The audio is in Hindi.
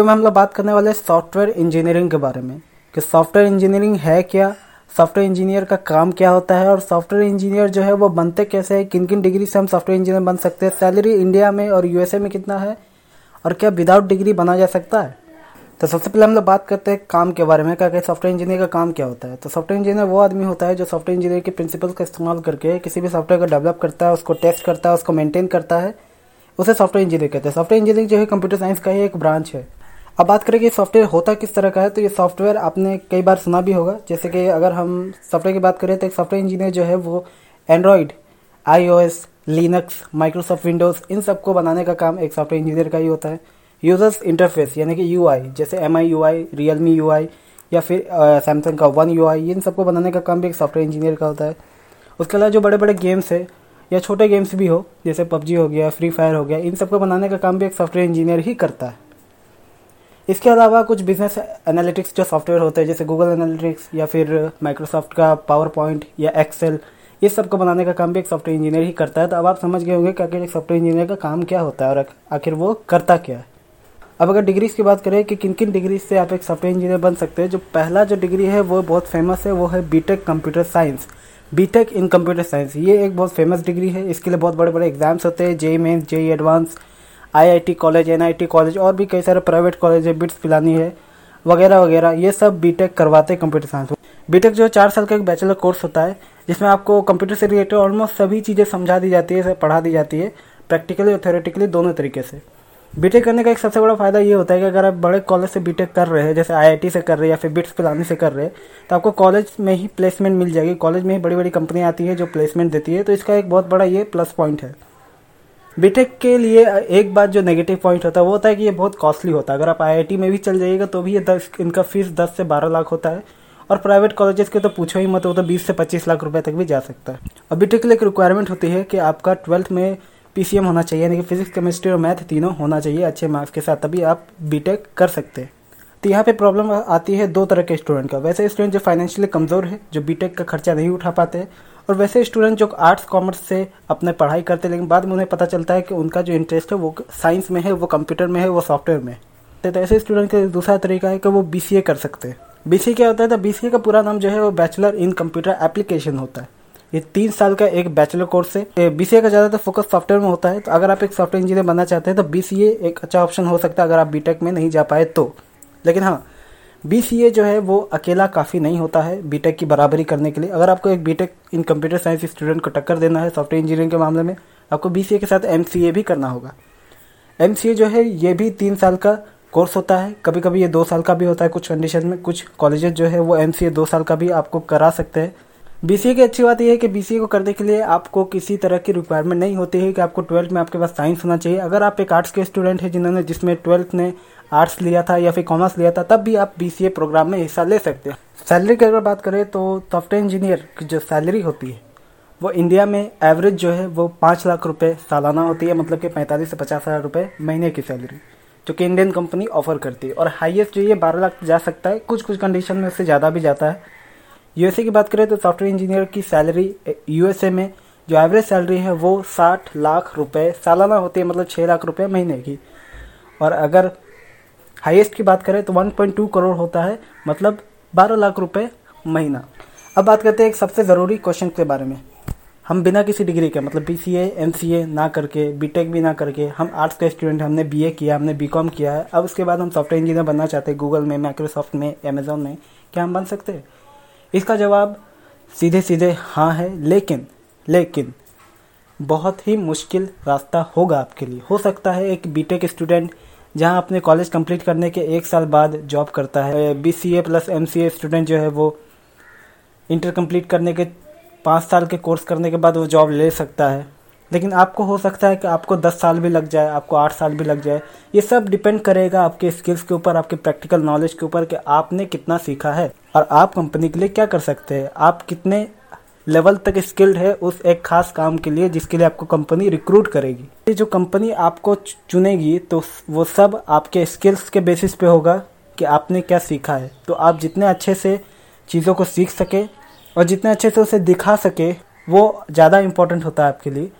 तो में हम लोग बात करने वाले सॉफ्टवेयर इंजीनियरिंग के बारे में, कि सॉफ्टवेयर इंजीनियरिंग है क्या? सॉफ्टवेयर इंजीनियर का काम क्या होता है? और सॉफ्टवेयर इंजीनियर जो है, वो बनते कैसे हैं? किन किन डिग्री से हम सॉफ्टवेयर इंजीनियर बन सकते हैं? सैलरी इंडिया में और यूएसए में कितना है? और क्या विदाउट डिग्री बना जा सकता है? तो सबसे पहले हम लोग बात करते हैं काम के बारे में, क्या कि सॉफ्टवेयर इंजीनियर का काम क्या होता है? तो सॉफ्टवेयर इंजीनियर वो आदमी होता है जो सॉफ्टवेयर इंजीनियर के प्रिंसिपल का इस्तेमाल करके किसी भी सॉफ्टवेयर को डेवलप करता है, उसको टेस्ट करता है, उसको मेंटेन करता है। उसे सॉफ्टवेयर इंजीनियर कहते हैं। सॉफ्टवेयर इंजीनियरिंग जो है कंप्यूटर साइंस का ही एक ब्रांच है। अब बात करें कि सॉफ्टवेयर होता किस तरह का है तो ये सॉफ्टवेयर आपने कई बार सुना भी होगा। जैसे कि अगर हम सॉफ्टवेयर की बात करें तो एक सॉफ्टवेयर इंजीनियर जो है, वो Android I Linux Microsoft Windows इन सबको बनाने का काम एक सॉफ्टवेयर इंजीनियर का ही होता है। यूज़र्स इंटरफेस यानी कि यूआई जैसे M I U I Realme U I या फिर सैमसंग का वन यू आई इन सबको बनाने का काम भी एक सॉफ्टवेयर इंजीनियर का होता है। उसके अलावा जो बड़े बड़े गेम्स है, या छोटे गेम्स भी हो, जैसे पबजी हो गया फ्री फायर हो गया, इन सबको बनाने का काम भी एक सॉफ्टवेयर इंजीनियर ही करता है। इसके अलावा कुछ बिज़नेस एनालिटिक्स जो सॉफ्टवेयर होते हैं, जैसे गूगल एनालिटिक्स या फिर माइक्रोसॉफ्ट का पावर पॉइंट या एक्सेल ये सबको बनाने का काम भी एक सॉफ्टवेयर इंजीनियर ही करता है। तो अब आप समझ गए होंगे कि आखिर एक सॉफ्टवेयर इंजीनियर का काम क्या होता है और आखिर वो करता क्या है। अब अगर डिग्रीज की बात करें कि किन किन डिग्री से आप एक सॉफ्टवेयर इंजीनियर बन सकते हैं, जो पहला जो डिग्री है वो बहुत फ़ेमस है, वो है BTech computer science BTech in computer science ये एक बहुत फ़ेमस डिग्री है। इसके लिए बहुत बड़े बड़े एग्ज़ाम्स होते हैं JEE Main JEE advance IIT college, NIT college और भी कई सारे प्राइवेट कॉलेज है, बिट्स पिलानी है, वगैरह वगैरह, ये सब बीटेक करवाते हैं कंप्यूटर साइंस बीटेक जो चार साल का एक बैचलर कोर्स होता है, जिसमें आपको कंप्यूटर से रिलेटेड ऑलमोस्ट सभी चीज़ें समझा दी जाती है, पढ़ा दी जाती है प्रैक्टिकली और थ्योरेटिकली दोनों तरीके से। बीटेक करने का एक सबसे बड़ा फ़ायदा ये होता है कि अगर आप बड़े कॉलेज से बीटेक कर रहे हैं, जैसे आईआईटी से कर रहे हैं या फिर बिट्स पिलानी से कर रहे हैं तो आपको कॉलेज में ही प्लेसमेंट मिल जाएगी। कॉलेज में ही बड़ी बड़ी कंपनी आती है जो प्लेसमेंट देती है तो इसका एक बहुत बड़ा ये प्लस पॉइंट है। बीटेक के लिए एक बात जो नेगेटिव पॉइंट होता है, वो होता है कि ये बहुत कॉस्टली होता है। अगर आप आईआईटी में भी चल जाइएगा तो भी ये दस, इनका फ़ीस दस से बारह लाख होता है। और प्राइवेट कॉलेजेस के तो पूछो ही मत, वो तो बीस से पच्चीस लाख रुपए तक भी जा सकता है। और बीटेक के लिए एक रिक्वायरमेंट होती है कि आपका ट्वेल्थ में पीसीएम होना चाहिए, यानी कि फिजिक्स केमिस्ट्री और मैथ तीनों होना चाहिए अच्छे मार्क्स के साथ। तभी आप बीटेक कर सकते हैं। तो यहाँ पे प्रॉब्लम आती है दो तरह के स्टूडेंट का। वैसे स्टूडेंट जो फाइनेंशियली कमज़ोर है, जो बीटेक का खर्चा नहीं उठा पाते और वैसे स्टूडेंट जो आर्ट्स कॉमर्स से अपने पढ़ाई करते हैं, लेकिन बाद में उन्हें पता चलता है कि उनका जो इंटरेस्ट है वो साइंस में है, वो कंप्यूटर में है, वो सॉफ्टवेयर में। तो ऐसे स्टूडेंट का दूसरा तरीका है कि वो BCA कर सकते हैं। बीसीए क्या होता है? तो बीसीए का पूरा नाम जो है वो बैचलर इन कंप्यूटर एप्लीकेशन होता है। ये तीन साल का एक बैचलर कोर्स है। बी का ज़्यादातर फोकस सॉफ्टवेयर में होता है। तो अगर आप एक सॉफ्टवेयर इंजीनियर बनना चाहते हैं तो BCA एक अच्छा ऑप्शन हो सकता है, अगर आप बीटेक में नहीं जा पाए तो। लेकिन हाँ BCA जो है, वो अकेला काफ़ी नहीं होता है बीटेक की बराबरी करने के लिए। अगर आपको एक BTech in computer science student को टक्कर देना है सॉफ्टवेयर इंजीनियरिंग के मामले में, आपको BCA के साथ MCA भी करना होगा। MCA जो है, ये भी तीन साल का कोर्स होता है। कभी कभी ये दो साल का भी होता है कुछ कंडीशन में। कुछ कॉलेजेस जो है, वो एम सी दो साल का भी आपको करा सकते हैं। बीसीए की अच्छी बात यह है कि बीसीए को करने के लिए आपको किसी तरह की रिक्वायरमेंट नहीं होती है कि आपको ट्वेल्थ में आपके पास साइंस होना चाहिए। अगर आप एक आर्ट्स के स्टूडेंट हैं जिन्होंने जिसमें ट्वेल्थ ने आर्ट्स लिया था या फिर कॉमर्स लिया था, तब भी आप बीसीए प्रोग्राम में हिस्सा ले सकते हैं। सैलरी की अगर बात करें तो सॉफ्टवेयर इंजीनियर की जो सैलरी होती है, वो इंडिया में एवरेज जो है वो पाँच लाख रुपए सालाना होती है मतलब कि पैंतालीस से पचास हज़ार रुपये महीने की सैलरी जो कि इंडियन कंपनी ऑफ़र करती है। और हाईएस्ट जो ये बारह लाख जा सकता है कुछ कुछ कंडीशन में उससे ज़्यादा भी जाता है। यूएसए की बात करें तो सॉफ्टवेयर इंजीनियर की सैलरी यूएसए में जो एवरेज सैलरी है वो साठ लाख रुपए सालाना होती है मतलब छः लाख रुपए महीने की। और अगर हाईएस्ट की बात करें तो 1.2 करोड़ होता है मतलब 12 लाख रुपए महीना। अब बात करते हैं एक सबसे ज़रूरी क्वेश्चन के बारे में। हम बिना किसी डिग्री के मतलब बी सी एम ना करके बी टेक भी ना करके, हम आर्ट्स के स्टूडेंट हमने बी ए किया, हमने बी कॉम किया है, अब उसके बाद हम सॉफ्टवेयर इंजीनियर बनना चाहते हैं गूगल में माइक्रोसॉफ्ट में अमेजोन में, क्या हम बन सकते हैं? इसका जवाब सीधे सीधे हाँ है, लेकिन लेकिन, बहुत ही मुश्किल रास्ता होगा आपके लिए। हो सकता है एक बीटेक स्टूडेंट जहाँ अपने कॉलेज कंप्लीट करने के एक साल बाद जॉब करता है। B C A plus M C A student जो है वो इंटर कंप्लीट करने के पाँच साल के कोर्स करने के बाद वो जॉब ले सकता है। लेकिन आपको हो सकता है कि आपको दस साल भी लग जाए, आपको आठ साल भी लग जाए। ये सब डिपेंड करेगा आपके स्किल्स के ऊपर, आपके प्रैक्टिकल नॉलेज के ऊपर कि आपने कितना सीखा है। और आप कंपनी के लिए क्या कर सकते हैं? आप कितने लेवल तक स्किल्ड है उस एक खास काम के लिए जिसके लिए आपको कंपनी रिक्रूट करेगी। ये जो कंपनी आपको चुनेगी तो वो सब आपके स्किल्स के बेसिस पे होगा कि आपने क्या सीखा है। तो आप जितने अच्छे से चीज़ों को सीख सके और जितने अच्छे से उसे दिखा सके, वो ज़्यादा इम्पोर्टेंट होता है आपके लिए।